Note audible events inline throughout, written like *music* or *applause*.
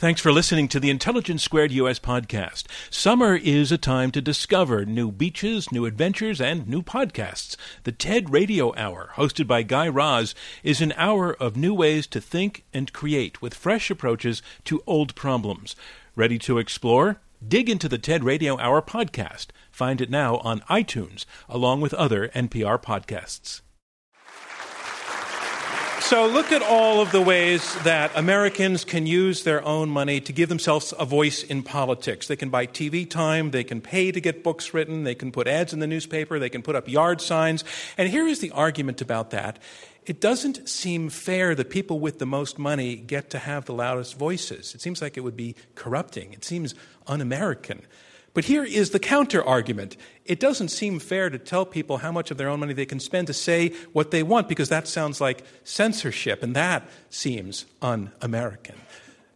Thanks for listening to the Intelligence Squared US podcast. Summer is a time to discover new beaches, new adventures, and new podcasts. The TED Radio Hour, hosted by Guy Raz, is an hour of new ways to think and create with fresh approaches to old problems. Ready to explore? Dig into the TED Radio Hour podcast. Find it now on iTunes, along with other NPR podcasts. So, look at all of the ways that Americans can use their own money to give themselves a voice in politics. They can buy TV time, they can pay to get books written, they can put ads in the newspaper, they can put up yard signs. And here is the argument about that it doesn't seem fair that people with the most money get to have the loudest voices. It seems like it would be corrupting, it seems un American. But here is the counter argument. It doesn't seem fair to tell people how much of their own money they can spend to say what they want because that sounds like censorship, and that seems un American.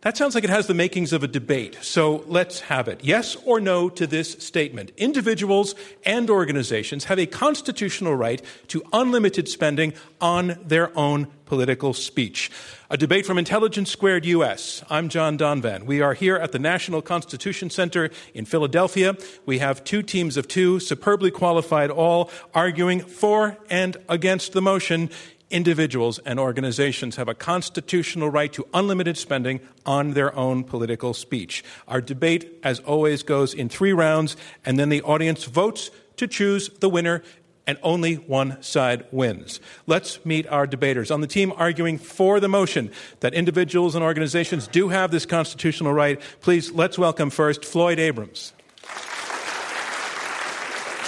That sounds like it has the makings of a debate. So let's have it. Yes or no to this statement. Individuals and organizations have a constitutional right to unlimited spending on their own political speech. A debate from Intelligence Squared US. I'm John Donvan. We are here at the National Constitution Center in Philadelphia. We have two teams of two, superbly qualified all, arguing for and against the motion individuals and organizations have a constitutional right to unlimited spending on their own political speech. Our debate, as always, goes in three rounds, and then the audience votes to choose the winner and only one side wins. Let's meet our debaters. On the team arguing for the motion that individuals and organizations do have this constitutional right, please let's welcome first Floyd Abrams.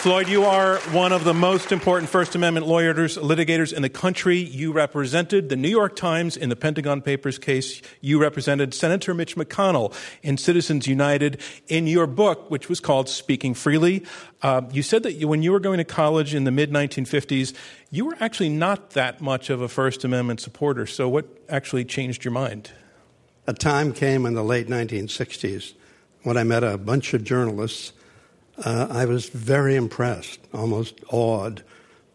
Floyd, you are one of the most important First Amendment lawyers, litigators in the country. You represented the New York Times in the Pentagon Papers case. You represented Senator Mitch McConnell in Citizens United. In your book, which was called Speaking Freely, uh, you said that when you were going to college in the mid 1950s, you were actually not that much of a First Amendment supporter. So, what actually changed your mind? A time came in the late 1960s when I met a bunch of journalists uh, I was very impressed, almost awed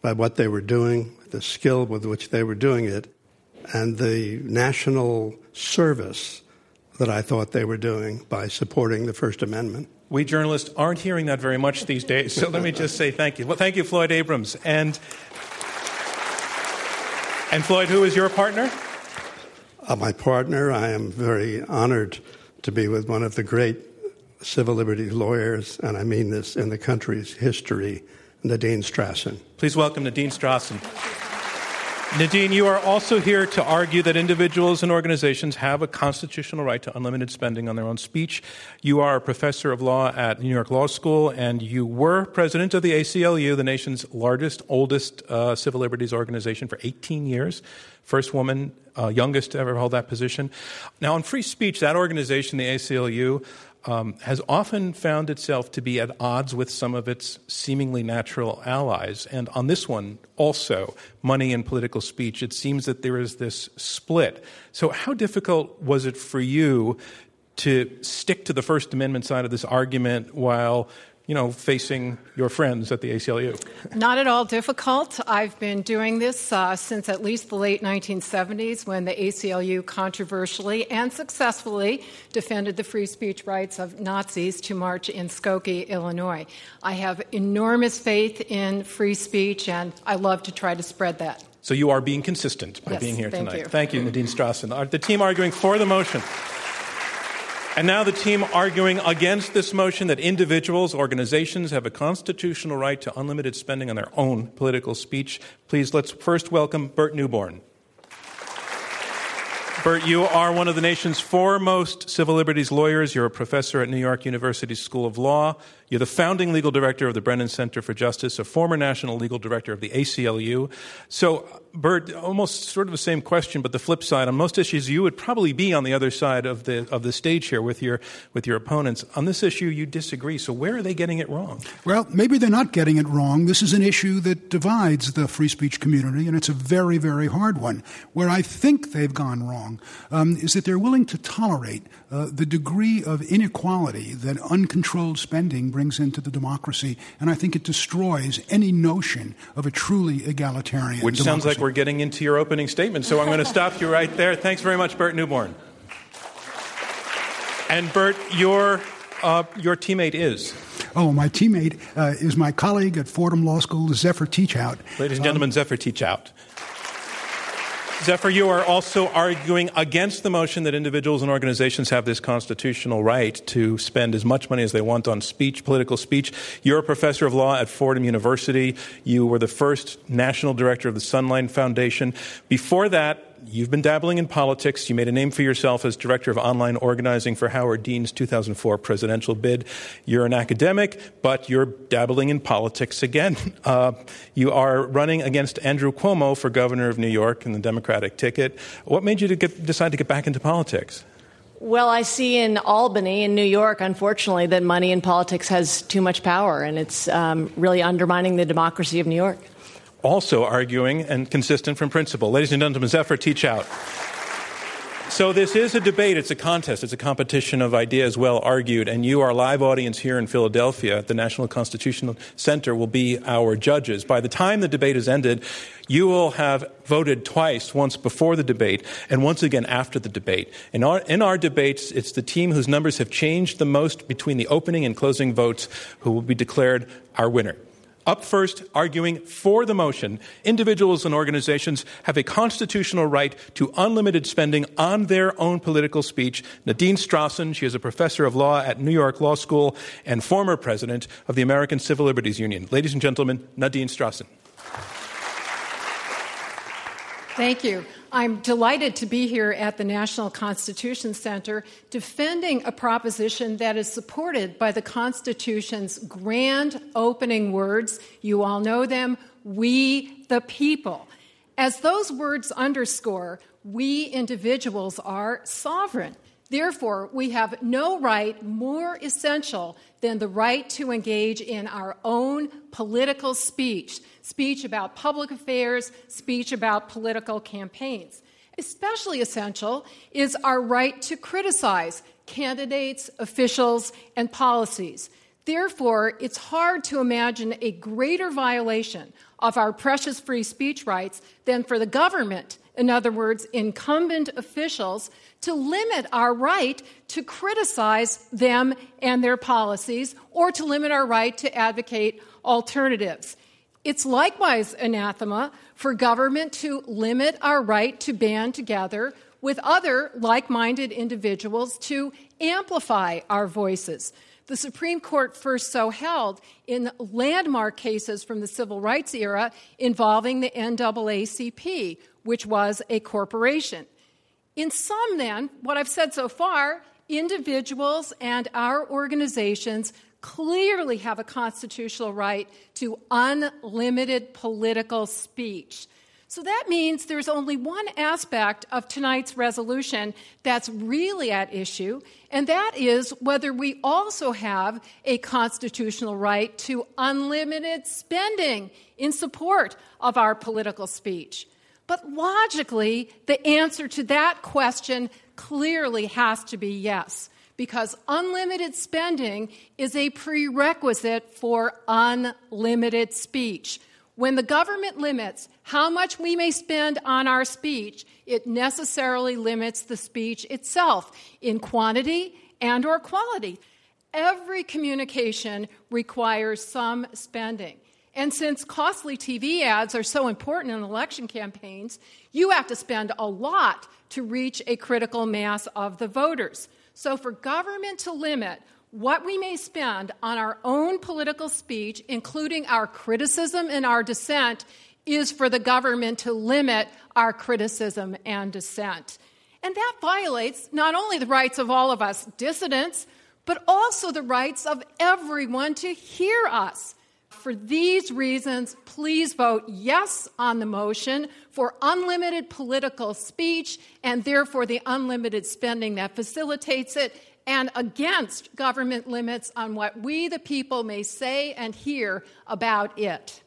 by what they were doing, the skill with which they were doing it, and the national service that I thought they were doing by supporting the First Amendment. We journalists aren't hearing that very much these days, so let me just say thank you. Well, thank you, Floyd Abrams. And, and Floyd, who is your partner? Uh, my partner, I am very honored to be with one of the great civil liberties lawyers, and I mean this in the country's history, Nadine Strossen. Please welcome Nadine Strossen. Nadine, you are also here to argue that individuals and organizations have a constitutional right to unlimited spending on their own speech. You are a professor of law at New York Law School, and you were president of the ACLU, the nation's largest, oldest uh, civil liberties organization, for 18 years. First woman, uh, youngest to ever hold that position. Now, on free speech, that organization, the ACLU, um, has often found itself to be at odds with some of its seemingly natural allies. And on this one, also, money and political speech, it seems that there is this split. So, how difficult was it for you to stick to the First Amendment side of this argument while you know, facing your friends at the ACLU? Not at all difficult. I've been doing this uh, since at least the late 1970s when the ACLU controversially and successfully defended the free speech rights of Nazis to march in Skokie, Illinois. I have enormous faith in free speech, and I love to try to spread that. So you are being consistent by yes, being here thank tonight. You. Thank you, Nadine Strossen. The team arguing for the motion. And now the team arguing against this motion that individuals, organizations have a constitutional right to unlimited spending on their own political speech. Please let's first welcome Burt Neuborne. Burt, you are one of the nation's foremost civil liberties lawyers. You're a professor at New York University School of Law. You're the founding legal director of the Brennan Center for Justice, a former national legal director of the ACLU. So, Burt, almost sort of the same question, but the flip side. On most issues, you would probably be on the other side of the of the stage here with your with your opponents. On this issue, you disagree. So, where are they getting it wrong? Well, maybe they're not getting it wrong. This is an issue that divides the free speech community, and it's a very, very hard one. Where I think they've gone wrong um, is that they're willing to tolerate uh, the degree of inequality that uncontrolled spending brings into the democracy, and I think it destroys any notion of a truly egalitarian. Which democracy. sounds like we're getting into your opening statement, so I'm going *laughs* to stop you right there. Thanks very much, Burt Neuborne. And Burt, your uh, your teammate is? Oh, my teammate uh, is my colleague at Fordham Law School, Zephyr Teachout. Ladies and gentlemen, um, Zephyr Teachout. Zephyr, you are also arguing against the motion that individuals and organizations have this constitutional right to spend as much money as they want on speech, political speech. You're a professor of law at Fordham University. You were the first national director of the Sunlight Foundation. Before that, you've been dabbling in politics. You made a name for yourself as director of online organizing for Howard Dean's 2004 presidential bid. You're an academic, but you're dabbling in politics again. *laughs* Uh, you are running against Andrew Cuomo for governor of New York in the Democratic ticket. What made you to get, decide to get back into politics? Well, I see in Albany, in New York, unfortunately, that money in politics has too much power, and it's um, really undermining the democracy of New York also arguing and consistent from principle. Ladies and gentlemen, Zephyr Teachout. So this is a debate. It's a contest. It's a competition of ideas well argued. And you, our live audience here in Philadelphia at the National Constitutional Center, will be our judges. By the time the debate is ended, you will have voted twice, once before the debate and once again after the debate. In our, in our debates, it's the team whose numbers have changed the most between the opening and closing votes who will be declared our winner. Up first, arguing for the motion, individuals and organizations have a constitutional right to unlimited spending on their own political speech. Nadine Strossen, she is a professor of law at New York Law School and former president of the American Civil Liberties Union. Ladies and gentlemen, Nadine Strossen. Thank you. I'm delighted to be here at the National Constitution Center defending a proposition that is supported by the Constitution's grand opening words. You all know them we the people. As those words underscore, we individuals are sovereign. Therefore, we have no right more essential than the right to engage in our own political speech, speech about public affairs, speech about political campaigns. Especially essential is our right to criticize candidates, officials, and policies. Therefore, it's hard to imagine a greater violation of our precious free speech rights than for the government, in other words, incumbent officials, to limit our right to criticize them and their policies or to limit our right to advocate alternatives. It's likewise anathema for government to limit our right to band together with other like minded individuals to amplify our voices. The Supreme Court first so held in landmark cases from the civil rights era involving the NAACP, which was a corporation. In sum, then, what I've said so far, individuals and our organizations clearly have a constitutional right to unlimited political speech. So that means there's only one aspect of tonight's resolution that's really at issue, and that is whether we also have a constitutional right to unlimited spending in support of our political speech. But logically, the answer to that question clearly has to be yes, because unlimited spending is a prerequisite for unlimited speech. When the government limits how much we may spend on our speech, it necessarily limits the speech itself in quantity and or quality. Every communication requires some spending. And since costly TV ads are so important in election campaigns, you have to spend a lot to reach a critical mass of the voters. So, for government to limit what we may spend on our own political speech, including our criticism and our dissent, is for the government to limit our criticism and dissent. And that violates not only the rights of all of us dissidents, but also the rights of everyone to hear us. For these reasons, please vote yes on the motion for unlimited political speech and therefore the unlimited spending that facilitates it, and against government limits on what we, the people, may say and hear about it.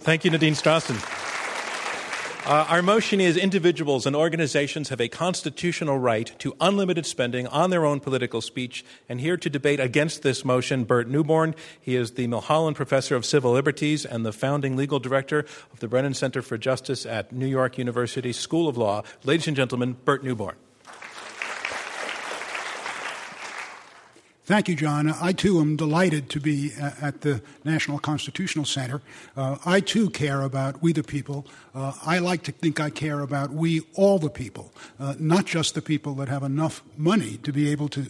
Thank you, Nadine Strossen. Uh, our motion is individuals and organizations have a constitutional right to unlimited spending on their own political speech. And here to debate against this motion, Burt Neuborne. He is the Milholland Professor of Civil Liberties and the founding legal director of the Brennan Center for Justice at New York University School of Law. Ladies and gentlemen, Burt Neuborne. Thank you, John. I too am delighted to be at the National Constitutional Center. Uh, I too care about we the people. Uh, I like to think I care about we all the people, uh, not just the people that have enough money to be able to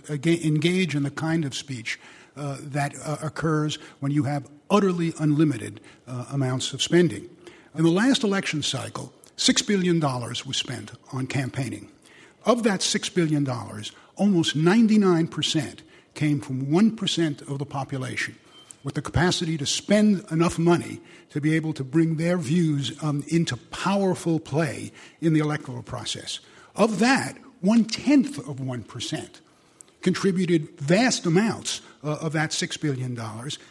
engage in the kind of speech uh, that uh, occurs when you have utterly unlimited uh, amounts of spending. In the last election cycle, $6 billion was spent on campaigning. Of that $6 billion, almost 99 percent came from 1% of the population with the capacity to spend enough money to be able to bring their views um, into powerful play in the electoral process. Of that, one tenth of 1% contributed vast amounts uh, of that $6 billion,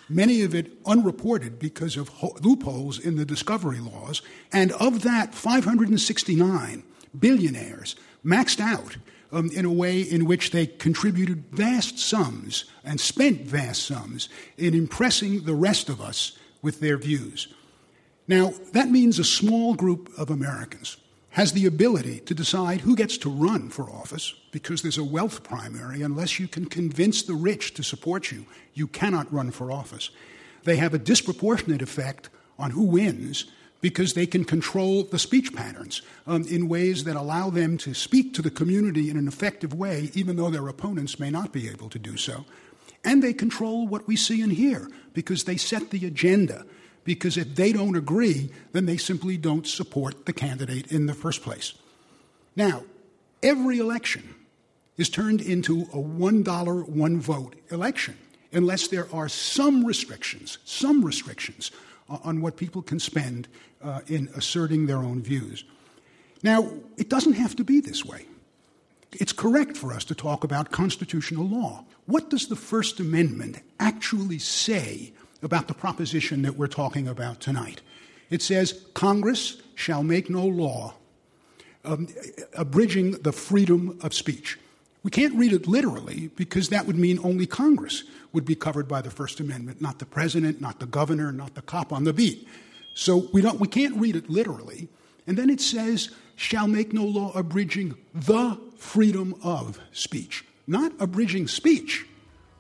many of it unreported because of ho- loopholes in the discovery laws. And of that, 569 billionaires maxed out um, in a way in which they contributed vast sums and spent vast sums in impressing the rest of us with their views. Now, that means a small group of Americans has the ability to decide who gets to run for office because there's a wealth primary. Unless you can convince the rich to support you, you cannot run for office. They have a disproportionate effect on who wins because they can control the speech patterns um, in ways that allow them to speak to the community in an effective way, even though their opponents may not be able to do so. And they control what we see and hear because they set the agenda. Because if they don't agree, then they simply don't support the candidate in the first place. Now, every election is turned into a $1 one vote election unless there are some restrictions, some restrictions on what people can spend uh, in asserting their own views. Now, it doesn't have to be this way. It's correct for us to talk about constitutional law. What does the First Amendment actually say about the proposition that we're talking about tonight? It says Congress shall make no law um, abridging the freedom of speech. We can't read it literally because that would mean only Congress would be covered by the First Amendment, not the president, not the governor, not the cop on the beat. So we, don't, we can't read it literally. And then it says, shall make no law abridging the freedom of speech. Not abridging speech,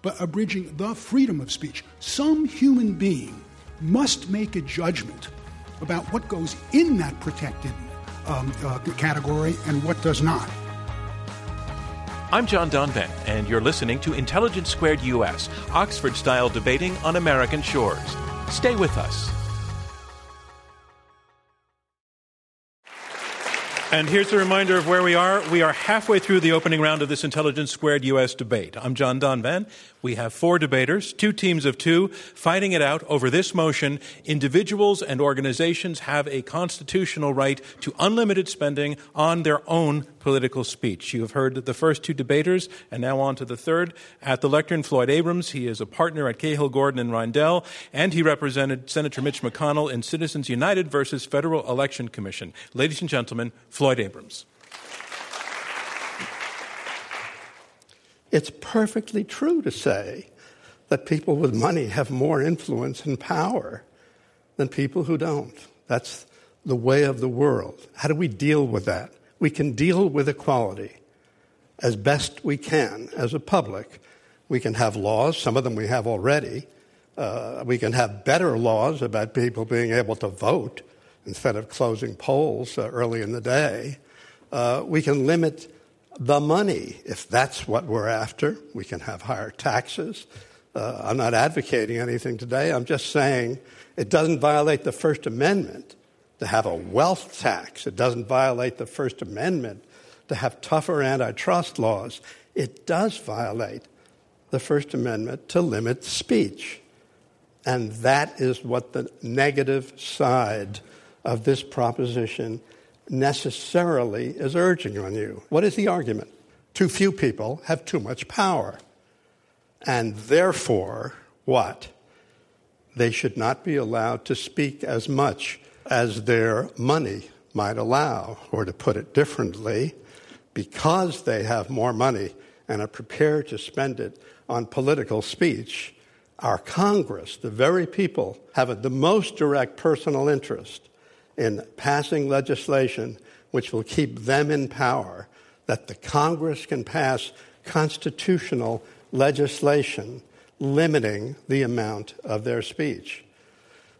but abridging the freedom of speech. Some human being must make a judgment about what goes in that protected um, uh, category and what does not. I'm John Donvan, and you're listening to Intelligence Squared US, Oxford style debating on American shores. Stay with us. And here's a reminder of where we are. We are halfway through the opening round of this Intelligence Squared U.S. debate. I'm John Donvan. We have four debaters, two teams of two, fighting it out over this motion. Individuals and organizations have a constitutional right to unlimited spending on their own political speech. You have heard the first two debaters, and now on to the third. At the lectern, Floyd Abrams. He is a partner at Cahill, Gordon, and Reindel, and he represented Senator Mitch McConnell in Citizens United versus Federal Election Commission. Ladies and gentlemen, Floyd Abrams. It's perfectly true to say that people with money have more influence and power than people who don't. That's the way of the world. How do we deal with that? we can deal with equality as best we can as a public. We can have laws, some of them we have already. Uh, we can have better laws about people being able to vote instead of closing polls uh, early in the day. Uh, we can limit the money if that's what we're after. We can have higher taxes. Uh, I'm not advocating anything today. I'm just saying it doesn't violate the First Amendment to have a wealth tax. It doesn't violate the First Amendment to have tougher antitrust laws. It does violate the First Amendment to limit speech. And that is what the negative side of this proposition necessarily is urging on you. What is the argument? Too few people have too much power. And therefore, what? They should not be allowed to speak as much as their money might allow, or to put it differently, because they have more money and are prepared to spend it on political speech, our Congress, the very people, have the most direct personal interest in passing legislation which will keep them in power, that the Congress can pass constitutional legislation limiting the amount of their speech.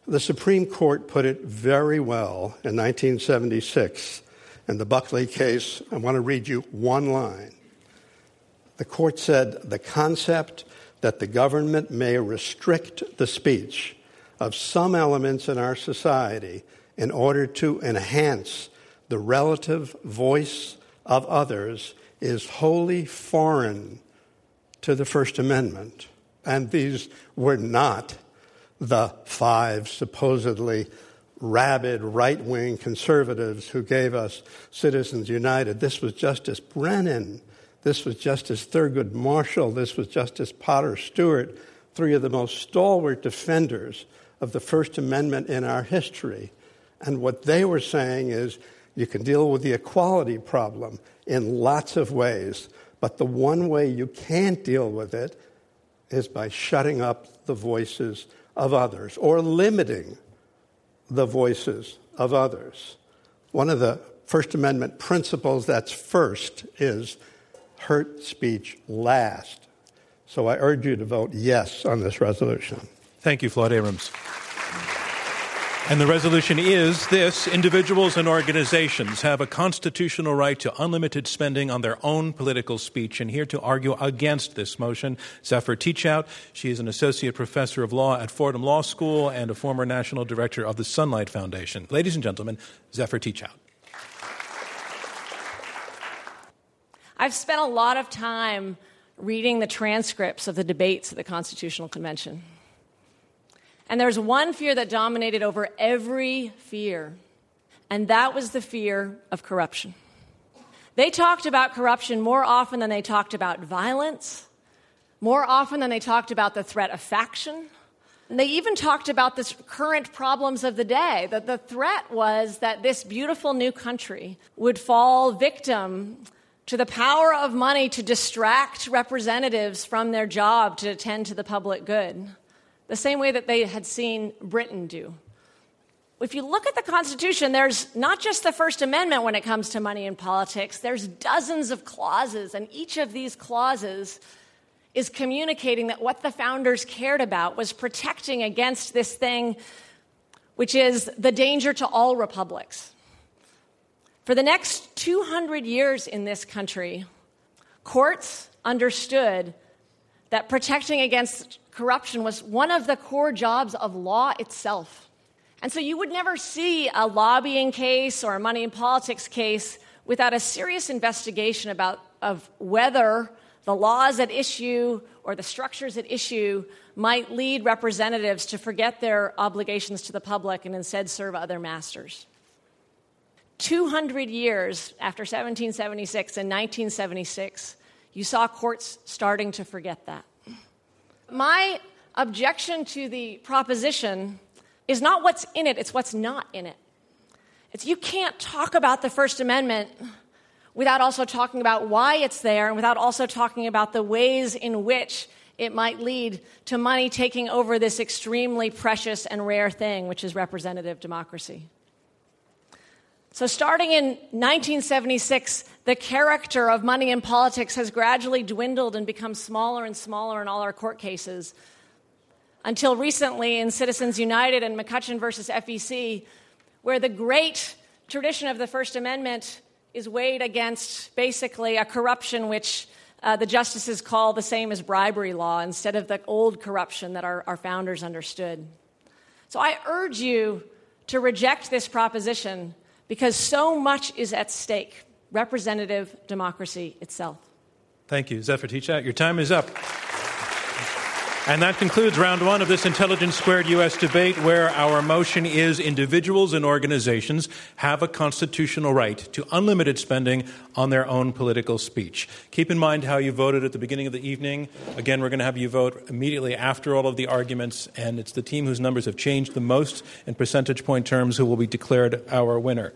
The Supreme Court put it very well in 1976 in the Buckley case. I want to read you one line. The court said the concept that the government may restrict the speech of some elements in our society in order to enhance the relative voice of others is wholly foreign to the First Amendment. And these were not the five supposedly rabid right wing conservatives who gave us Citizens United. This was Justice Brennan. This was Justice Thurgood Marshall. This was Justice Potter Stewart, three of the most stalwart defenders of the First Amendment in our history. And what they were saying is you can deal with the equality problem in lots of ways, but the one way you can't deal with it is by shutting up the voices of others or limiting the voices of others. One of the First Amendment principles that's first is hurt speech last. So I urge you to vote yes on this resolution. Thank you, Floyd Abrams. And the resolution is this individuals and organizations have a constitutional right to unlimited spending on their own political speech. And here to argue against this motion, Zephyr Teachout. She is an associate professor of law at Fordham Law School and a former national director of the Sunlight Foundation. Ladies and gentlemen, Zephyr Teachout. I've spent a lot of time reading the transcripts of the debates at the Constitutional Convention. And there's one fear that dominated over every fear, and that was the fear of corruption. They talked about corruption more often than they talked about violence, more often than they talked about the threat of faction. And they even talked about the current problems of the day. That the threat was that this beautiful new country would fall victim to the power of money to distract representatives from their job to attend to the public good the same way that they had seen Britain do. If you look at the Constitution, there's not just the First Amendment when it comes to money in politics, there's dozens of clauses, and each of these clauses is communicating that what the founders cared about was protecting against this thing, which is the danger to all republics. For the next 200 years in this country, courts understood that protecting against corruption was one of the core jobs of law itself. And so you would never see a lobbying case or a money in politics case without a serious investigation about of whether the laws at issue or the structures at issue might lead representatives to forget their obligations to the public and instead serve other masters. 200 years after 1776 and 1976, you saw courts starting to forget that. My objection to the proposition is not what's in it, it's what's not in it. It's you can't talk about the First Amendment without also talking about why it's there and without also talking about the ways in which it might lead to money taking over this extremely precious and rare thing, which is representative democracy. So, starting in 1976, the character of money in politics has gradually dwindled and become smaller and smaller in all our court cases. Until recently, in Citizens United and McCutcheon versus FEC, where the great tradition of the First Amendment is weighed against basically a corruption which uh, the justices call the same as bribery law instead of the old corruption that our, our founders understood. So I urge you to reject this proposition because so much is at stake representative democracy itself. Thank you, Zephyr Teachout. Your time is up. And that concludes round one of this Intelligence Squared U.S. debate, where our motion is individuals and organizations have a constitutional right to unlimited spending on their own political speech. Keep in mind how you voted at the beginning of the evening. Again, we're going to have you vote immediately after all of the arguments, and it's the team whose numbers have changed the most in percentage point terms who will be declared our winner.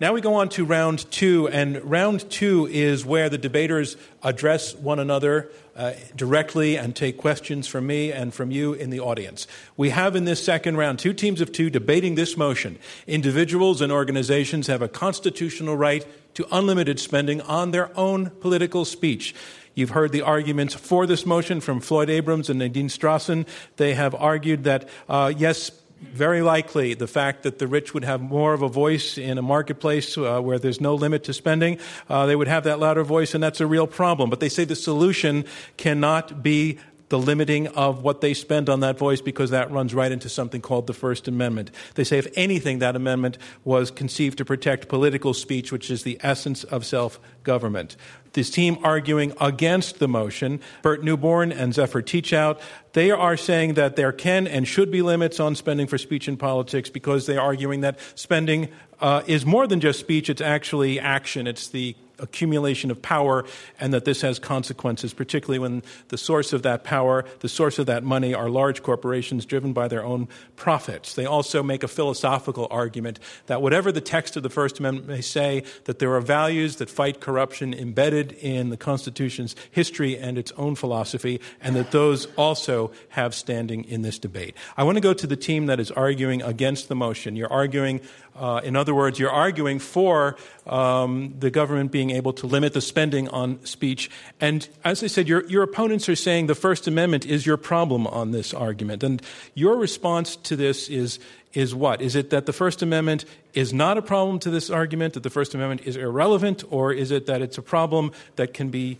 Now we go on to round two, and round two is where the debaters address one another uh, directly and take questions from me and from you in the audience. We have in this second round two teams of two debating this motion. Individuals and organizations have a constitutional right to unlimited spending on their own political speech. You've heard the arguments for this motion from Floyd Abrams and Nadine Strossen. They have argued that, uh, yes, very likely the fact that the rich would have more of a voice in a marketplace uh, where there's no limit to spending, uh, they would have that louder voice, and that's a real problem. But they say the solution cannot be the limiting of what they spend on that voice because that runs right into something called the First Amendment. They say, if anything, that amendment was conceived to protect political speech, which is the essence of self government. This team arguing against the motion, Burt Neuborne and Zephyr Teachout, they are saying that there can and should be limits on spending for speech in politics because they're arguing that spending uh, is more than just speech, it's actually action. It's the accumulation of power and that this has consequences, particularly when the source of that power, the source of that money are large corporations driven by their own profits. They also make a philosophical argument that whatever the text of the First Amendment may say, that there are values that fight corruption embedded in the Constitution's history and its own philosophy, and that those also have standing in this debate. I want to go to the team that is arguing against the motion. You're arguing uh, in other words, you're arguing for um, the government being able to limit the spending on speech. And as I said, your, your opponents are saying the First Amendment is your problem on this argument. And your response to this is, is what? Is it that the First Amendment is not a problem to this argument, that the First Amendment is irrelevant, or is it that it's a problem that can be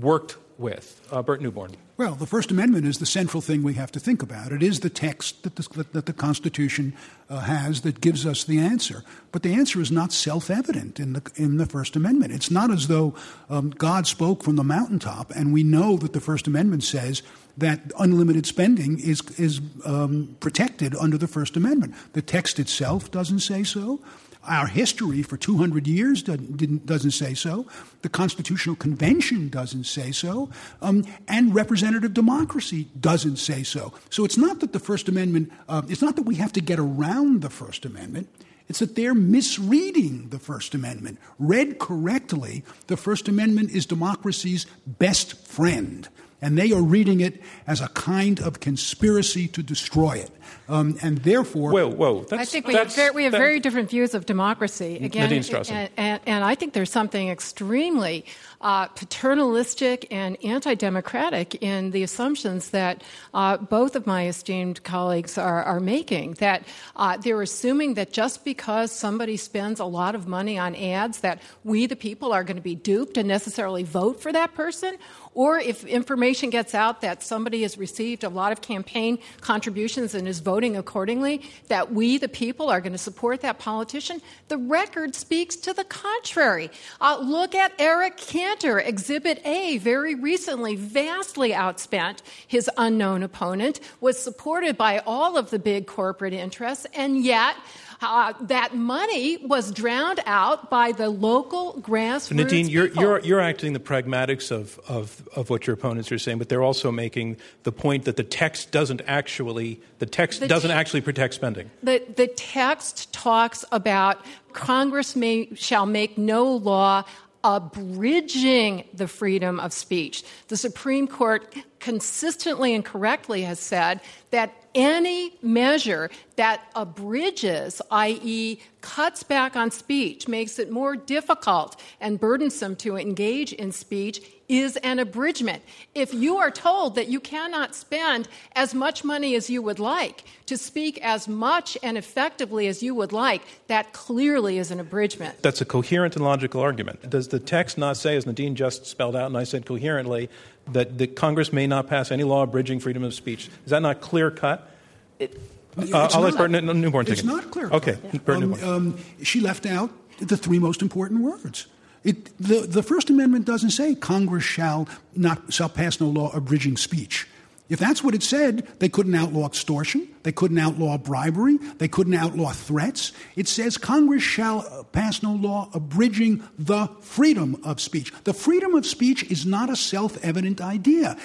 worked with? Uh, Burt Neuborne. Well, the First Amendment is the central thing we have to think about. It is the text that the, that the Constitution uh, has that gives us the answer. But the answer is not self evident in the, in the First Amendment. It's not as though um, God spoke from the mountaintop and we know that the First Amendment says that unlimited spending is, is um, protected under the First Amendment. The text itself doesn't say so. Our history for 200 years doesn't, doesn't say so. The Constitutional Convention doesn't say so. Um, and representative democracy doesn't say so. So it's not that the First Amendment, uh, it's not that we have to get around the First Amendment. It's that they're misreading the First Amendment. Read correctly, the First Amendment is democracy's best friend and they are reading it as a kind of conspiracy to destroy it. Um, and therefore, whoa, whoa! I think we have, very, we have very different views of democracy. Again, and, and, and, I think there's something extremely uh, paternalistic and anti-democratic in the assumptions that uh, both of my esteemed colleagues are, are making. That uh, they're assuming that just because somebody spends a lot of money on ads, that we, the people, are going to be duped and necessarily vote for that person or if information gets out that somebody has received a lot of campaign contributions and is voting accordingly, that we, the people, are going to support that politician. The record speaks to the contrary. Uh, look at Eric Cantor, Exhibit A, very recently, vastly outspent his unknown opponent, was supported by all of the big corporate interests, and yet uh, that money was drowned out by the local grassroots. Nadine, you're, you're, you're, acting the pragmatics of, of, of what your opponents are saying, but they're also making the point that the text doesn't actually the text the doesn't te- actually protect spending. The, the text talks about Congress may shall make no law abridging the freedom of speech. The Supreme Court consistently and correctly has said that any measure that abridges, i.e., cuts back on speech, makes it more difficult and burdensome to engage in speech, is an abridgment. If you are told that you cannot spend as much money as you would like to speak as much and effectively as you would like, that clearly is an abridgment. That's a coherent and logical argument. Does the text not say, as Nadine just spelled out and I said coherently, that, that Congress may not pass any law abridging freedom of speech? Is that not clear cut? It, uh, I'll let Burt Neuborne take it's it. It's not clear. cut. Okay, Burt um, um, she left out the three most important words. It, the, the First Amendment doesn't say Congress shall not shall pass no law abridging speech. If that's what it said, they couldn't outlaw extortion, they couldn't outlaw bribery, they couldn't outlaw threats. It says Congress shall uh, pass no law abridging the freedom of speech. The freedom of speech is not a self evident idea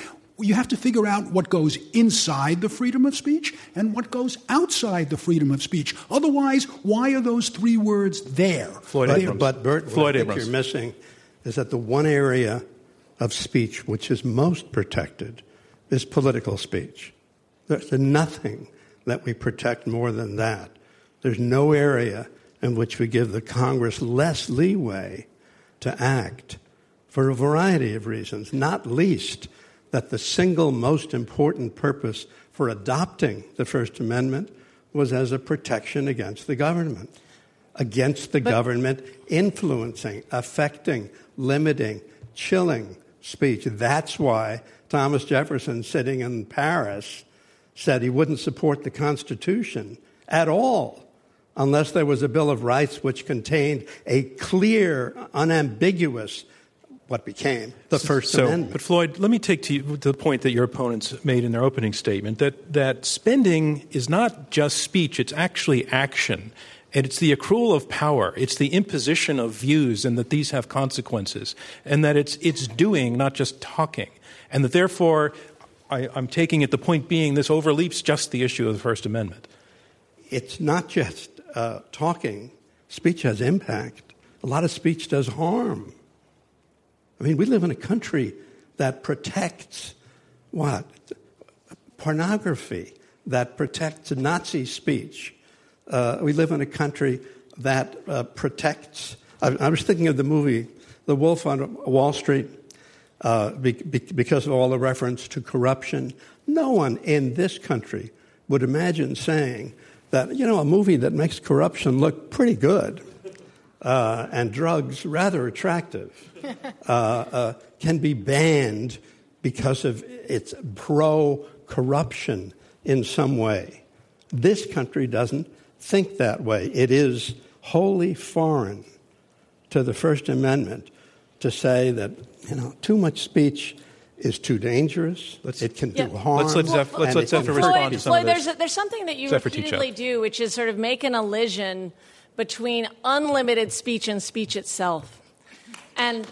you have to figure out what goes inside the freedom of speech and what goes outside the freedom of speech. Otherwise, why are those three words there? Floyd but, Abrams. But Burt, what Floyd I think Abrams. you're missing is that the one area of speech which is most protected is political speech. There's nothing that we protect more than that. There's no area in which we give the Congress less leeway to act for a variety of reasons, not least that the single most important purpose for adopting the First Amendment was as a protection against the government, against the but, government influencing, affecting, limiting, chilling speech. That's why Thomas Jefferson, sitting in Paris, said he wouldn't support the Constitution at all unless there was a Bill of Rights which contained a clear, unambiguous what became the First so, Amendment. But Floyd, let me take to, you, to the point that your opponents made in their opening statement that, that spending is not just speech, it's actually action. And it's the accrual of power, it's the imposition of views, and that these have consequences, and that it's, it's doing, not just talking. And that therefore, I, I'm taking it the point being this overleaps just the issue of the First Amendment. It's not just uh, talking, speech has impact. A lot of speech does harm. I mean, we live in a country that protects what? Pornography, that protects Nazi speech. Uh, we live in a country that uh, protects. I, I, was thinking of the movie The Wolf on Wall Street uh, be, be, because of all the reference to corruption. No one in this country would imagine saying that, you know, a movie that makes corruption look pretty good uh, and drugs rather attractive *laughs* uh, uh, can be banned because of its pro corruption in some way. This country doesn't think that way. It is wholly foreign to the First Amendment to say that you know too much speech is too dangerous. Let's, it can yeah. do harm. Let's let Zeph, let's let Zephyr respond to some Floyd, of this. There's, there's something that you Zephyr repeatedly do, which is sort of make an elision between unlimited speech and speech itself. And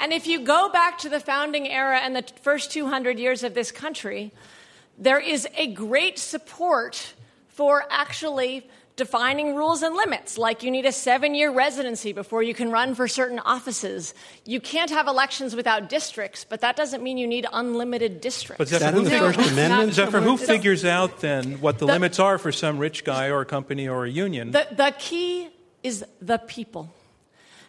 and if you go back to the founding era and the first 200 years of this country, there is a great support for actually defining rules and limits, like you need a seven year residency before you can run for certain offices. You can't have elections without districts, but that doesn't mean you need unlimited districts. But Zephyr, who, First Zephyr, who figures out then what the, the, limits are for some rich guy or a company or a union? The, the key is the people.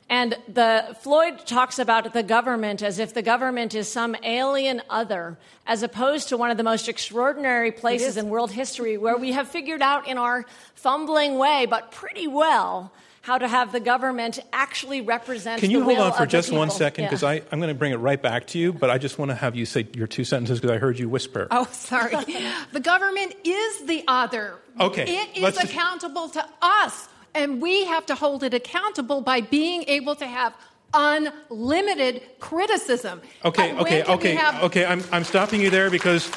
And the, Floyd talks about the government as if the government is some alien other, as opposed to one of the most extraordinary places in world history where we have figured out in our fumbling way, but pretty well, how to have the government actually represent the world. Can you hold on for just one second? Because yeah. I'm going to bring it right back to you, but I just want to have you say your two sentences because I heard you whisper. Oh, sorry. *laughs* the government is the other. Okay. It is accountable to us and we have to hold it accountable by being able to have unlimited criticism. Okay, okay, okay, have... okay. I'm, I'm stopping you there because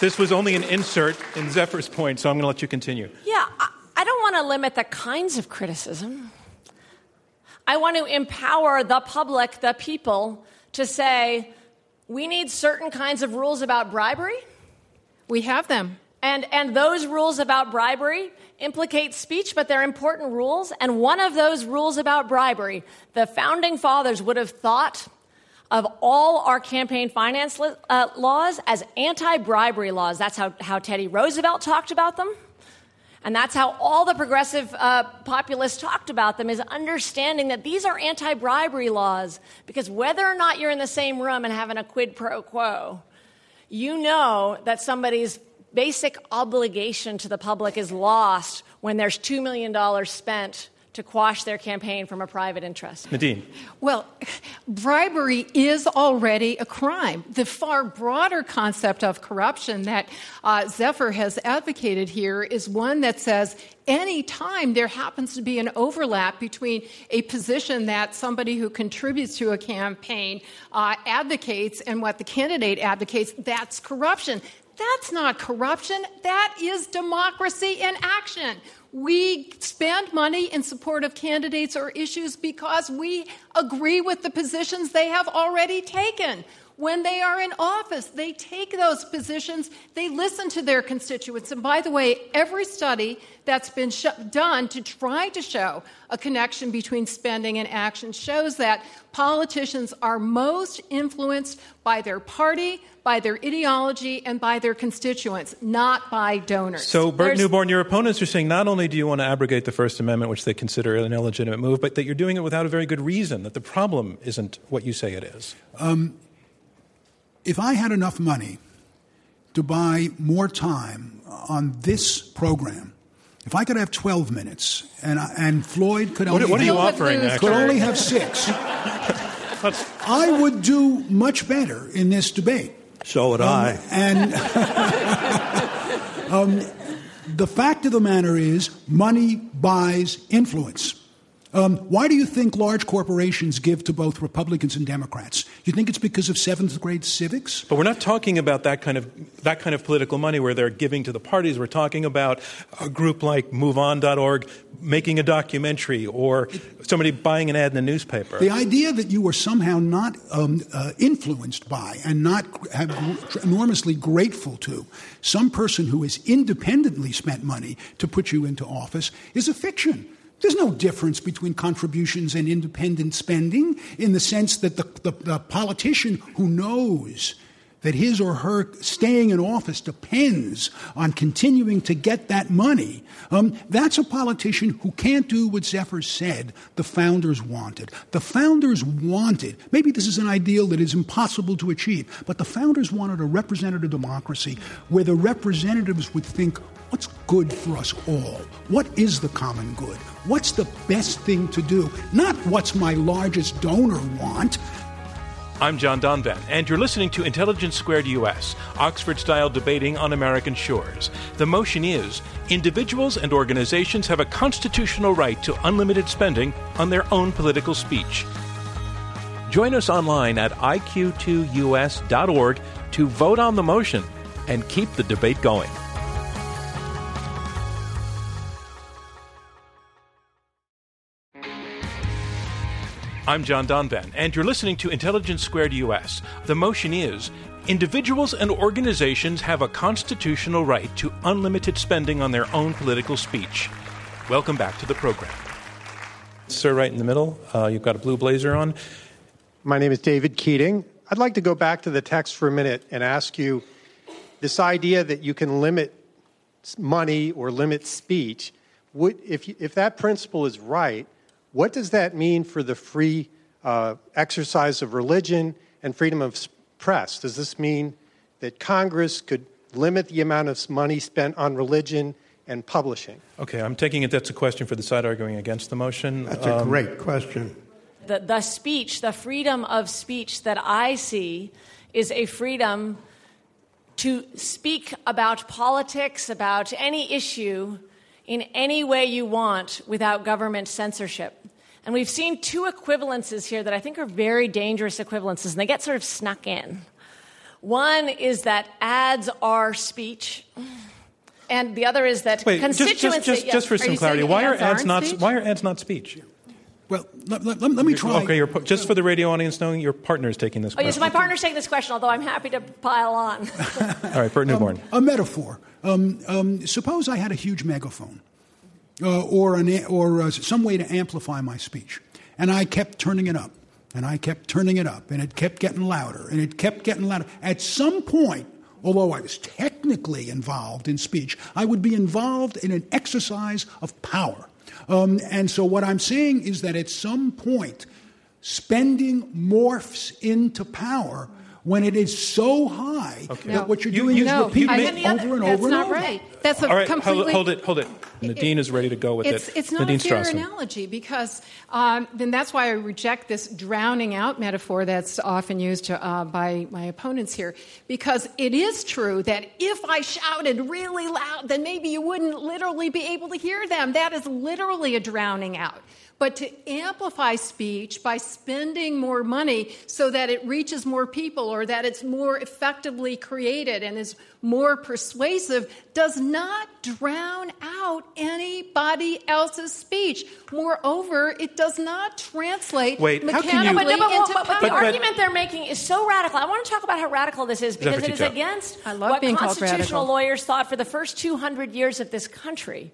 this was only an insert in Zephyr's point, so I'm going to let you continue. Yeah, I, I don't want to limit the kinds of criticism. I want to empower the public, the people, to say, we need certain kinds of rules about bribery. We have them. And, and those rules about bribery implicate speech, but they're important rules. And one of those rules about bribery, the founding fathers would have thought of all our campaign finance uh, laws as anti bribery laws. That's how, how Teddy Roosevelt talked about them. And that's how all the progressive uh, populists talked about them is understanding that these are anti bribery laws because whether or not you're in the same room and having a quid pro quo, you know that somebody's basic obligation to the public is lost when there's $2 million spent to quash their campaign from a private interest. Nadine. Well, bribery is already a crime. The far broader concept of corruption that uh, Zephyr has advocated here is one that says any time there happens to be an overlap between a position that somebody who contributes to a campaign uh, advocates and what the candidate advocates, that's corruption. That's not corruption. That is democracy in action. We spend money in support of candidates or issues because we agree with the positions they have already taken. When they are in office. They take those positions, they listen to their constituents. And by the way, every study that's been sh- done to try to show a connection between spending and action shows that politicians are most influenced by their party, by their ideology, and by their constituents, not by donors. So, Burt There's, Neuborne, your opponents are saying not only do you want to abrogate the First Amendment, which they consider an illegitimate move, but that you're doing it without a very good reason, that the problem isn't what you say it is. Um, if I had enough money to buy more time on this program, if I could have 12 minutes and, and Floyd could only, what, what are you offering, could only have six, *laughs* I would do much better in this debate. So would um, I. And *laughs* *laughs* um, the fact of the matter is, money buys influence. Um, why do you think large corporations give to both Republicans and Democrats? You think it's because of seventh grade civics? But we're not talking about that kind of that kind of political money where they're giving to the parties. We're talking about a group like MoveOn.org making a documentary or somebody buying an ad in the newspaper. The idea that you were somehow not um, uh, influenced by and not enormously grateful to some person who has independently spent money to put you into office is a fiction. There's no difference between contributions and independent spending in the sense that the, the, the, politician who knows that his or her staying in office depends on continuing to get that money, um, that's a politician who can't do what Zephyr said the founders wanted. The founders wanted, maybe this is an ideal that is impossible to achieve, but the founders wanted a representative democracy where the representatives would think, what's good for us all? What is the common good? What's the best thing to do? Not what's my largest donor want. I'm John Donvan, and you're listening to Intelligence Squared US, Oxford style debating on American shores. The motion is individuals and organizations have a constitutional right to unlimited spending on their own political speech. Join us online at iq2us.org to vote on the motion and keep the debate going. I'm John Donvan, and you're listening to Intelligence Squared US. The motion is individuals and organizations have a constitutional right to unlimited spending on their own political speech. Welcome back to the program. Sir, right in the middle, uh, you've got a blue blazer on. My name is David Keating. I'd like to go back to the text for a minute and ask you this idea that you can limit money or limit speech. Would, if, you, if that principle is right, what does that mean for the free uh, exercise of religion and freedom of press? Does this mean that Congress could limit the amount of money spent on religion and publishing? Okay, I'm taking it that's a question for the side arguing against the motion. That's um, a great question. The, the speech, the freedom of speech that I see is a freedom to speak about politics, about any issue in any way you want without government censorship. And we've seen two equivalences here that I think are very dangerous equivalences, and they get sort of snuck in. One is that ads are speech. And the other is that Wait, constituency. Just, just, just, just for some clarity, why are ads not speech? why are ads not speech? Well, let, let, let, me try. Okay, just for the radio audience knowing, your partner is taking this oh, question. yes, my partner's taking this question, although I'm happy to pile on. *laughs* All right, Burt Neuborne. Um, a metaphor. Um, um, suppose I had a huge megaphone uh, or, an, or uh, some way to amplify my speech. And I kept turning it up, and I kept turning it up, and it kept getting louder, and it kept getting louder. At some point, although I was technically involved in speech, I would be involved in an exercise of power. Um, and so what I'm saying is that at some point, spending morphs into power when it is so high okay. that what you're doing you, you, is no, repeating it over and over and over. Again. That's not right. That's a All right, completely. Hold, it, hold it. Nadine is ready to go with it's, it. It's not Nadine a fair Strossen. analogy because um, then that's why I reject this drowning out metaphor that's often used to, uh, by my opponents here. Because it is true that if I shouted really loud, then maybe you wouldn't literally be able to hear them. That is literally a drowning out. But to amplify speech by spending more money so that it reaches more people or that it's more effectively created and is more persuasive does not drown out anybody else's speech. Moreover, it does not translate Wait, how can you- mechanically But, no, but- into but- but the argument they're making is so radical. I want to talk about how radical this is because it is against I love what being constitutional lawyers thought for the first 200 years of this country.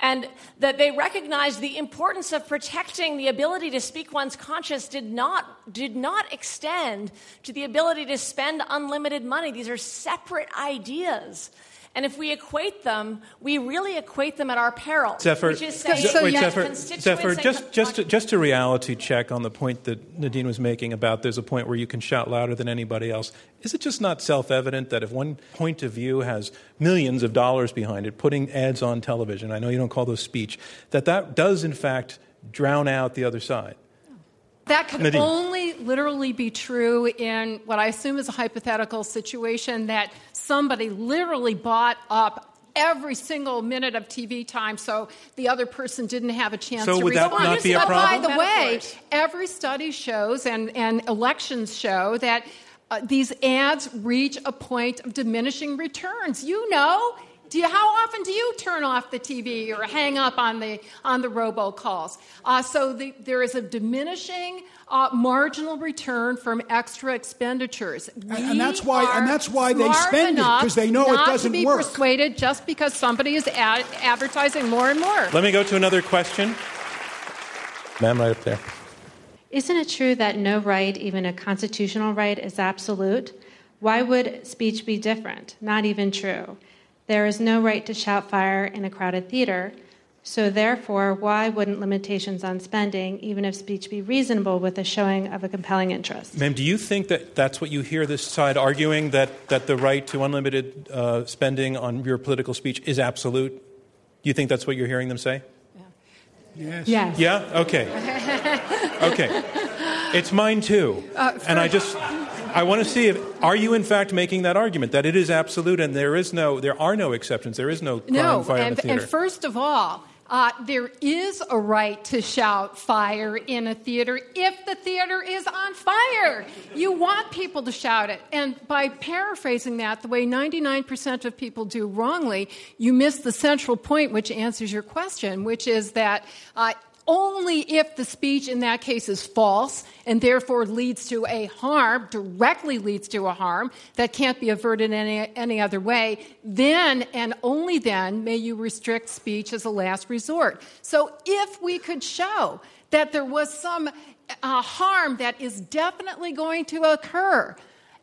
And that they recognized the importance of protecting the ability to speak one's conscience did not, did not extend to the ability to spend unlimited money. These are separate ideas. And if we equate them, we really equate them at our peril. Zephyr, which is saying Ze- So wait, Zephyr, Zephyr, just, just, a, just a reality check on the point that Nadine was making about there's a point where you can shout louder than anybody else. Is it just not self evident that if one point of view has millions of dollars behind it, putting ads on television, I know you don't call those speech, that that does in fact drown out the other side? That could Nadine. only literally be true in what I assume is a hypothetical situation that somebody literally bought up every single minute of TV time so the other person didn't have a chance So to would that respond. not be a but problem? by the way, every study shows and, and elections show that uh, these ads reach a point of diminishing returns. You know, do you, how often do you turn off the TV or hang up on the on the robocalls? Uh, so the, there is a diminishing uh, marginal return from extra expenditures. and that's why- and that's why they spend it, because they know it not doesn't to be work. persuaded just because somebody is ad- advertising more and more. Let me go to another question. Ma'am, right up there. Isn't it true that no right, even a constitutional right, is absolute? Why would speech be different? Not even true. There is no right to shout fire in a crowded theater. So, therefore, why wouldn't limitations on spending, even if speech be reasonable, with a showing of a compelling interest? Ma'am, do you think that that's what you hear this side arguing, that, that the right to unlimited uh, spending on your political speech is absolute? Do you think that's what you're hearing them say? Yes. Yes. Yeah? Okay. Okay. It's mine too. and I just I want to see if are you in fact making that argument that it is absolute and there is no there are no exceptions. There is no crime No, fire in and, the theater. and first of all, uh, there is a right to shout fire in a theater if the theater is on fire. You want people to shout it. And by paraphrasing that, the way 99% of people do wrongly, you miss the central point which answers your question, which is that uh, only if the speech in that case is false and therefore leads to a harm, directly leads to a harm that can't be averted any, any other way, then and only then may you restrict speech as a last resort. So if we could show that there was some uh, harm that is definitely going to occur,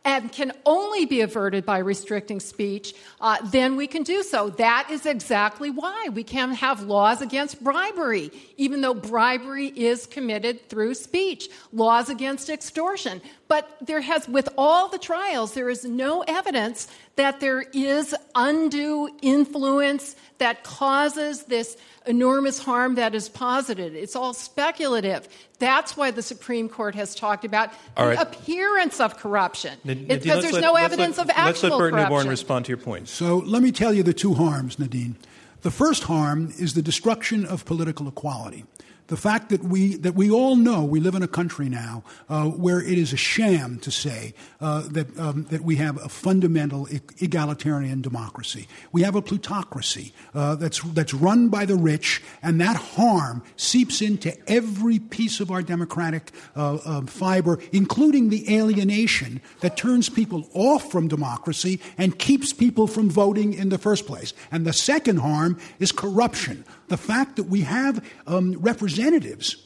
and can only be averted by restricting speech, uh, then we can do so. That is exactly why we can have laws against bribery, even though bribery is committed through speech, laws against extortion. But there has, with all the trials, there is no evidence that there is undue influence that causes this enormous harm that is posited. It's all speculative. That's why the Supreme Court has talked about All the right. appearance of corruption. N- It's Nadine, because there's let- no evidence let- of actual Let's let Burt corruption. Neuborne respond to your point. So let me tell you the two harms, Nadine. The first harm is the destruction of political equality. The fact that we, that we all know we live in a country now uh, where it is a sham to say uh, that, um, that we have a fundamental egalitarian democracy. We have a plutocracy uh, that's, that's run by the rich, and that harm seeps into every piece of our democratic uh, uh, fiber, including the alienation that turns people off from democracy and keeps people from voting in the first place. And the second harm is corruption. The fact that we have um, representatives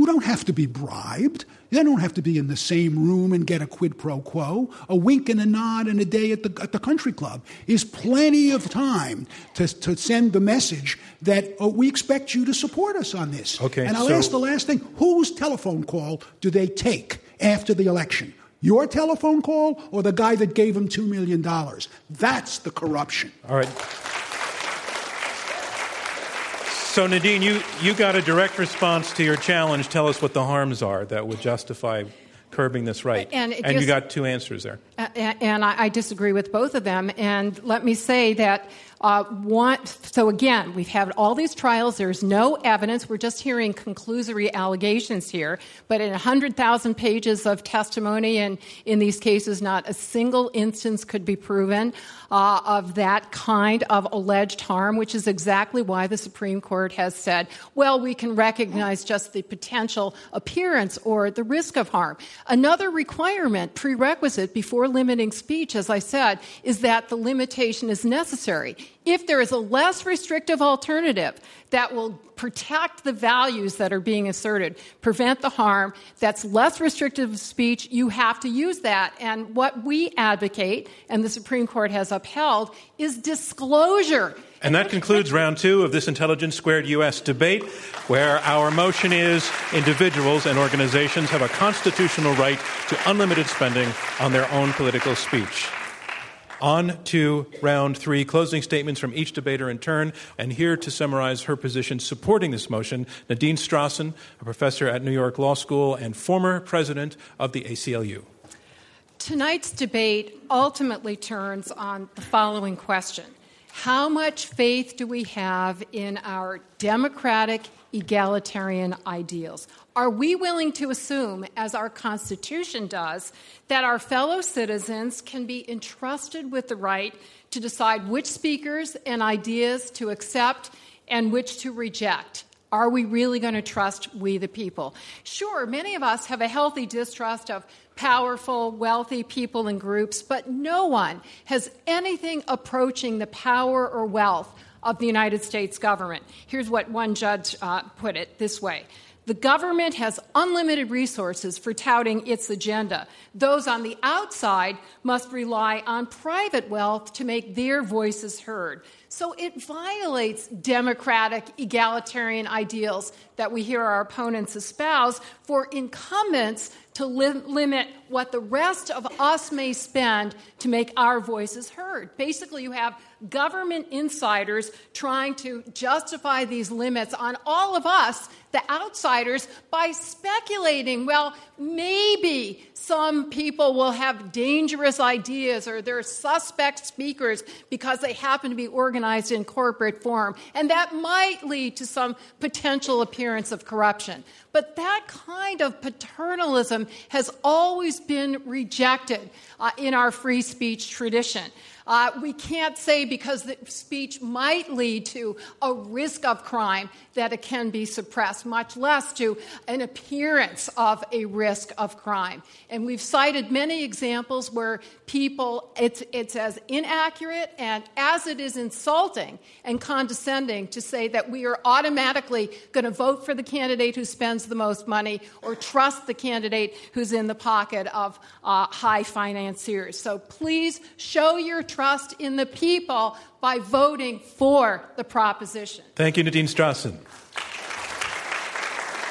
who don't have to be bribed. They don't have to be in the same room and get a quid pro quo. A wink and a nod and a day at the, at the country club is plenty of time to, to send the message that oh, we expect you to support us on this. Okay, And I'll so- ask the last thing whose telephone call do they take after the election? Your telephone call or the guy that gave him $2 million? That's the corruption. All right. So Nadine, you, you got a direct response to your challenge. Tell us what the harms are that would justify curbing this right. And it you got two answers there. A- And I I disagree with both of them. And let me say that uh, want, so again, we've had all these trials. There's no evidence. We're just hearing conclusory allegations here. But in 100,000 pages of testimony, and in these cases, not a single instance could be proven uh, of that kind of alleged harm, which is exactly why the Supreme Court has said, well, we can recognize just the potential appearance or the risk of harm. Another requirement, prerequisite before limiting speech, as I said, is that the limitation is necessary if there is a less restrictive alternative that will protect the values that are being asserted, prevent the harm, that's less restrictive of speech, you have to use that. And what we advocate, and the Supreme Court has upheld, is disclosure. And that concludes round two of this Intelligence Squared US debate, where our motion is individuals and organizations have a constitutional right to unlimited spending on their own political speech. On to round three, closing statements from each debater in turn. And here to summarize her position supporting this motion, Nadine Strossen, a professor at New York Law School and former president of the ACLU. Tonight's debate ultimately turns on the following question How much faith do we have in our democratic, egalitarian ideals? Are we willing to assume, as our Constitution does, that our fellow citizens can be entrusted with the right to decide which speakers and ideas to accept and which to reject? Are we really going to trust we the people? Sure, many of us have a healthy distrust of powerful, wealthy people and groups, but no one has anything approaching the power or wealth of the United States government. Here's what one judge uh, put it this way the government has unlimited resources for touting its agenda. Those on the outside must rely on private wealth to make their voices heard. So it violates democratic, egalitarian ideals that we hear our opponents espouse for incumbents to li- limit what the rest of us may spend to make our voices heard. Basically, you have government insiders trying to justify these limits on all of us, the outsiders, by speculating, well, maybe some people will have dangerous ideas or they're suspect speakers because they happen to be organized in corporate form, and that might lead to some potential appearance of corruption. But that kind of paternalism has always been rejected uh, in our free speech tradition. Uh, we can't say because the speech might lead to a risk of crime that it can be suppressed, much less to an appearance of a risk of crime. And we've cited many examples where people, it's, it's as inaccurate and as it is insulting and condescending to say that we are automatically going to vote for the candidate who spends the most money or trust the candidate who's in the pocket of uh, high financiers. So please show your trust in the people by voting for the proposition. Thank you, Nadine Strossen.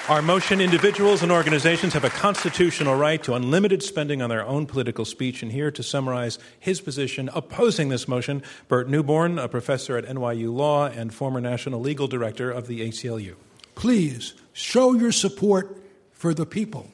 Our motion individuals and organizations have a constitutional right to unlimited spending on their own political speech. And here to summarize his position opposing this motion, Burt Neuborne, a professor at NYU Law and former national legal director of the ACLU. Please show your support for the people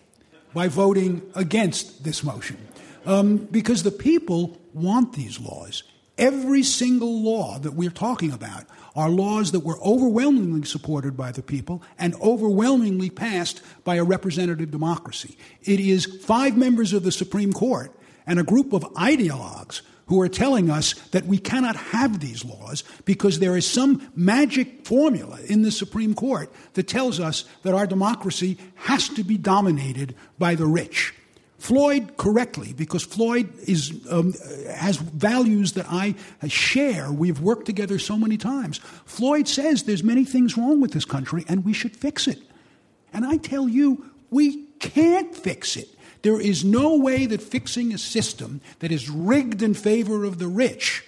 by voting against this motion. Um, because the people want these laws. Every single law that we're talking about are laws that were overwhelmingly supported by the people and overwhelmingly passed by a representative democracy. It is five members of the Supreme Court and a group of ideologues who are telling us that we cannot have these laws because there is some magic formula in the Supreme Court that tells us that our democracy has to be dominated by the rich. Floyd correctly, because Floyd is, um, has values that I share. We've worked together so many times. Floyd says there's many things wrong with this country and we should fix it. And I tell you, we can't fix it. There is no way that fixing a system that is rigged in favor of the rich,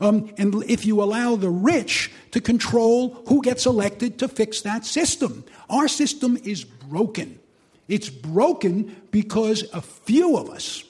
um, and if you allow the rich to control who gets elected to fix that system, our system is broken. It's broken because a few of us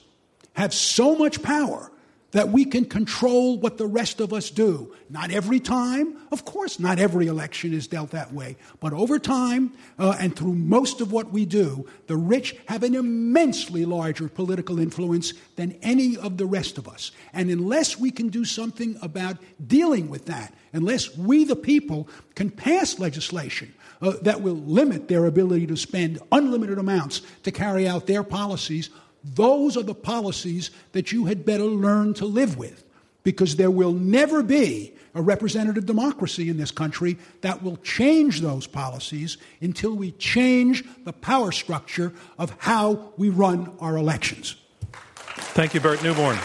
have so much power that we can control what the rest of us do. Not every time, of course, not every election is dealt that way, but over time uh, and through most of what we do, the rich have an immensely larger political influence than any of the rest of us. And unless we can do something about dealing with that, unless we, the people, can pass legislation uh, that will limit their ability to spend unlimited amounts to carry out their policies, those are the policies that you had better learn to live with because there will never be a representative democracy in this country that will change those policies until we change the power structure of how we run our elections. Thank you, Burt Neuborne.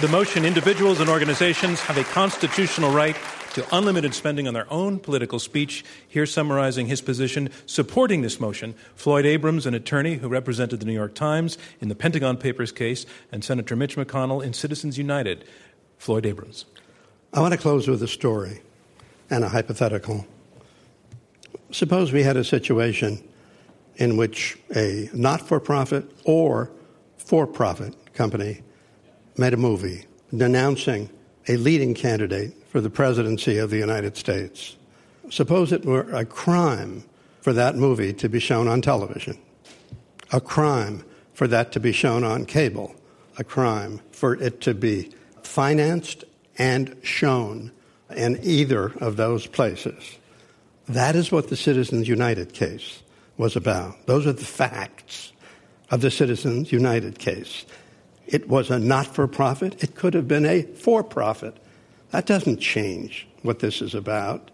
The motion individuals and organizations have a constitutional right to unlimited spending on their own political speech. Here, summarizing his position supporting this motion, Floyd Abrams, an attorney who represented the New York Times in the Pentagon Papers case, and Senator Mitch McConnell in Citizens United. Floyd Abrams. I want to close with a story and a hypothetical. Suppose we had a situation in which a not for profit or for profit company made a movie denouncing a leading candidate for the presidency of the United States. Suppose it were a crime for that movie to be shown on television, a crime for that to be shown on cable, a crime for it to be financed and shown in either of those places. That is what the Citizens United case was about. Those are the facts of the Citizens United case. It was a not for profit, it could have been a for profit. That doesn't change what this is about.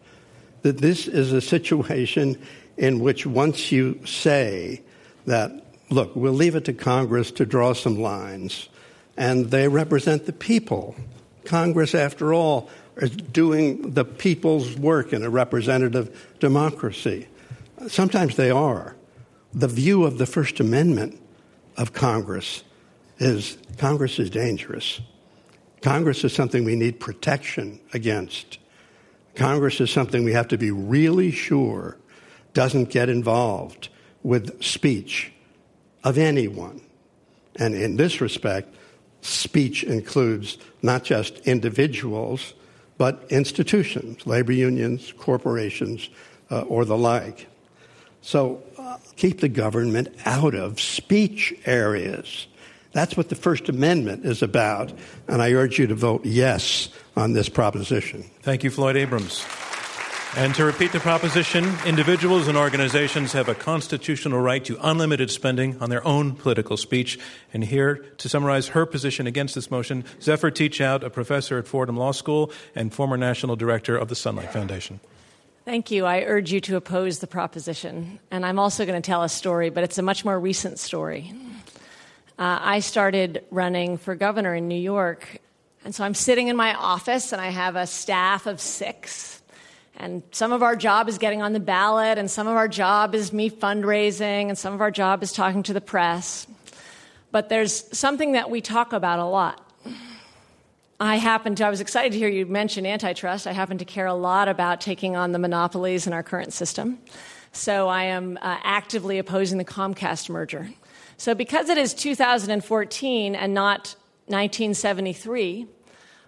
That this is a situation in which once you say that, look, we'll leave it to Congress to draw some lines, and they represent the people. Congress, after all, is doing the people's work in a representative democracy. Sometimes they are. The view of the First Amendment of Congress is Congress is dangerous. Congress is something we need protection against. Congress is something we have to be really sure doesn't get involved with speech of anyone. And in this respect, speech includes not just individuals, but institutions, labor unions, corporations, uh, or the like. So uh, keep the government out of speech areas. That's what the First Amendment is about, and I urge you to vote yes on this proposition. Thank you, Floyd Abrams. And to repeat the proposition, individuals and organizations have a constitutional right to unlimited spending on their own political speech. And here, to summarize her position against this motion, Zephyr Teachout, a professor at Fordham Law School and former national director of the Sunlight Foundation. Thank you. I urge you to oppose the proposition. And I'm also going to tell a story, but it's a much more recent story. Uh, I started running for governor in New York. And so I'm sitting in my office, and I have a staff of six. And some of our job is getting on the ballot, and some of our job is me fundraising, and some of our job is talking to the press. But there's something that we talk about a lot. I happen to, I was excited to hear you mention antitrust. I happen to care a lot about taking on the monopolies in our current system. So I am uh, actively opposing the Comcast merger. So, because it is 2014 and not 1973,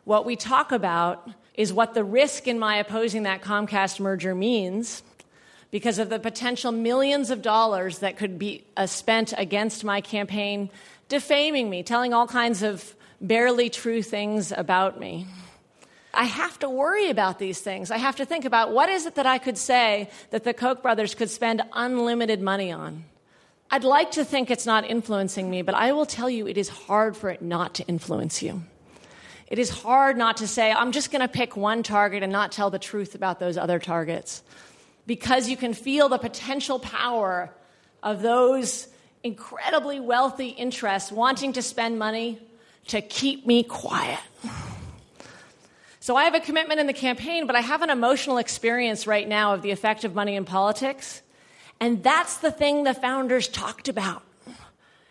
what we talk about is what the risk in my opposing that Comcast merger means because of the potential millions of dollars that could be uh, spent against my campaign, defaming me, telling all kinds of barely true things about me. I have to worry about these things. I have to think about what is it that I could say that the Koch brothers could spend unlimited money on. I'd like to think it's not influencing me, but I will tell you it is hard for it not to influence you. It is hard not to say, I'm just going to pick one target and not tell the truth about those other targets. Because you can feel the potential power of those incredibly wealthy interests wanting to spend money to keep me quiet. So I have a commitment in the campaign, but I have an emotional experience right now of the effect of money in politics. And that's the thing the founders talked about.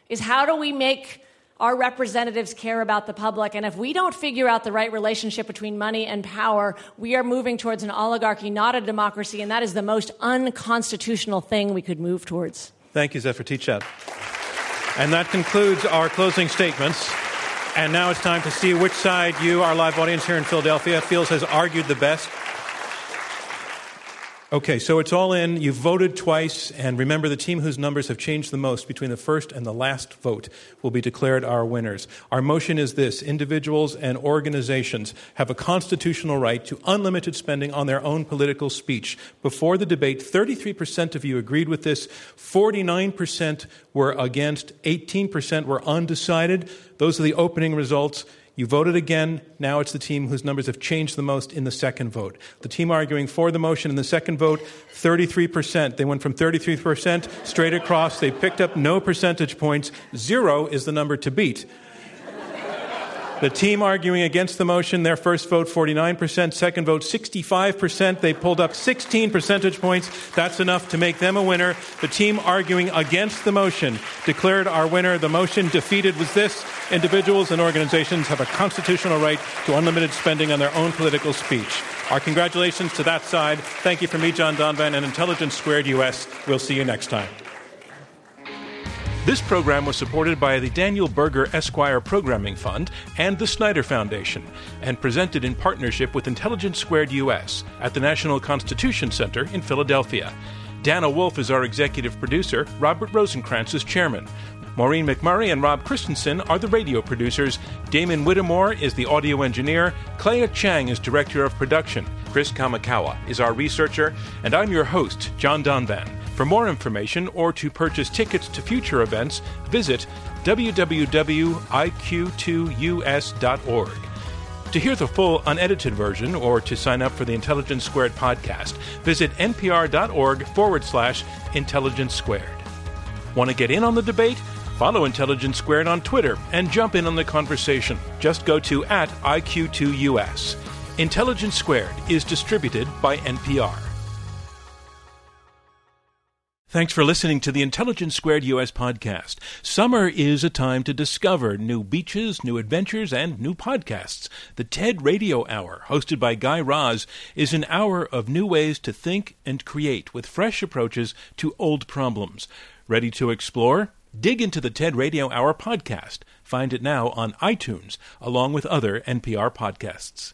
Is how do we make our representatives care about the public? And if we don't figure out the right relationship between money and power, we are moving towards an oligarchy, not a democracy, and that is the most unconstitutional thing we could move towards. Thank you, Zephyr Teachout. And that concludes our closing statements. And now it's time to see which side you, our live audience here in Philadelphia, feels has argued the best. Okay, so it's all in. You've voted twice, and remember the team whose numbers have changed the most between the first and the last vote will be declared our winners. Our motion is this individuals and organizations have a constitutional right to unlimited spending on their own political speech. Before the debate, 33% of you agreed with this, 49% were against, 18% were undecided. Those are the opening results. You voted again. Now it's the team whose numbers have changed the most in the second vote. The team arguing for the motion in the second vote, 33%. They went from 33% straight across. They picked up no percentage points. Zero is the number to beat. The team arguing against the motion, their first vote 49%, second vote 65%. They pulled up 16 percentage points. That's enough to make them a winner. The team arguing against the motion declared our winner. The motion defeated was this individuals and organizations have a constitutional right to unlimited spending on their own political speech. Our congratulations to that side. Thank you from me, John Donvan, and Intelligence Squared US. We'll see you next time. This program was supported by the Daniel Berger Esquire Programming Fund and the Snyder Foundation, and presented in partnership with Intelligence Squared US at the National Constitution Center in Philadelphia. Dana Wolf is our executive producer, Robert Rosenkrantz is chairman. Maureen McMurray and Rob Christensen are the radio producers. Damon Whittemore is the audio engineer. Clea Chang is director of production. Chris Kamakawa is our researcher. And I'm your host, John Donvan. For more information or to purchase tickets to future events, visit www.iq2us.org. To hear the full unedited version or to sign up for the Intelligence Squared podcast, visit npr.org forward slash intelligence squared. Want to get in on the debate? Follow Intelligence Squared on Twitter and jump in on the conversation. Just go to at IQ2US. Intelligence Squared is distributed by NPR. Thanks for listening to the Intelligence Squared US podcast. Summer is a time to discover new beaches, new adventures, and new podcasts. The TED Radio Hour, hosted by Guy Raz, is an hour of new ways to think and create with fresh approaches to old problems. Ready to explore? Dig into the TED Radio Hour podcast. Find it now on iTunes, along with other NPR podcasts.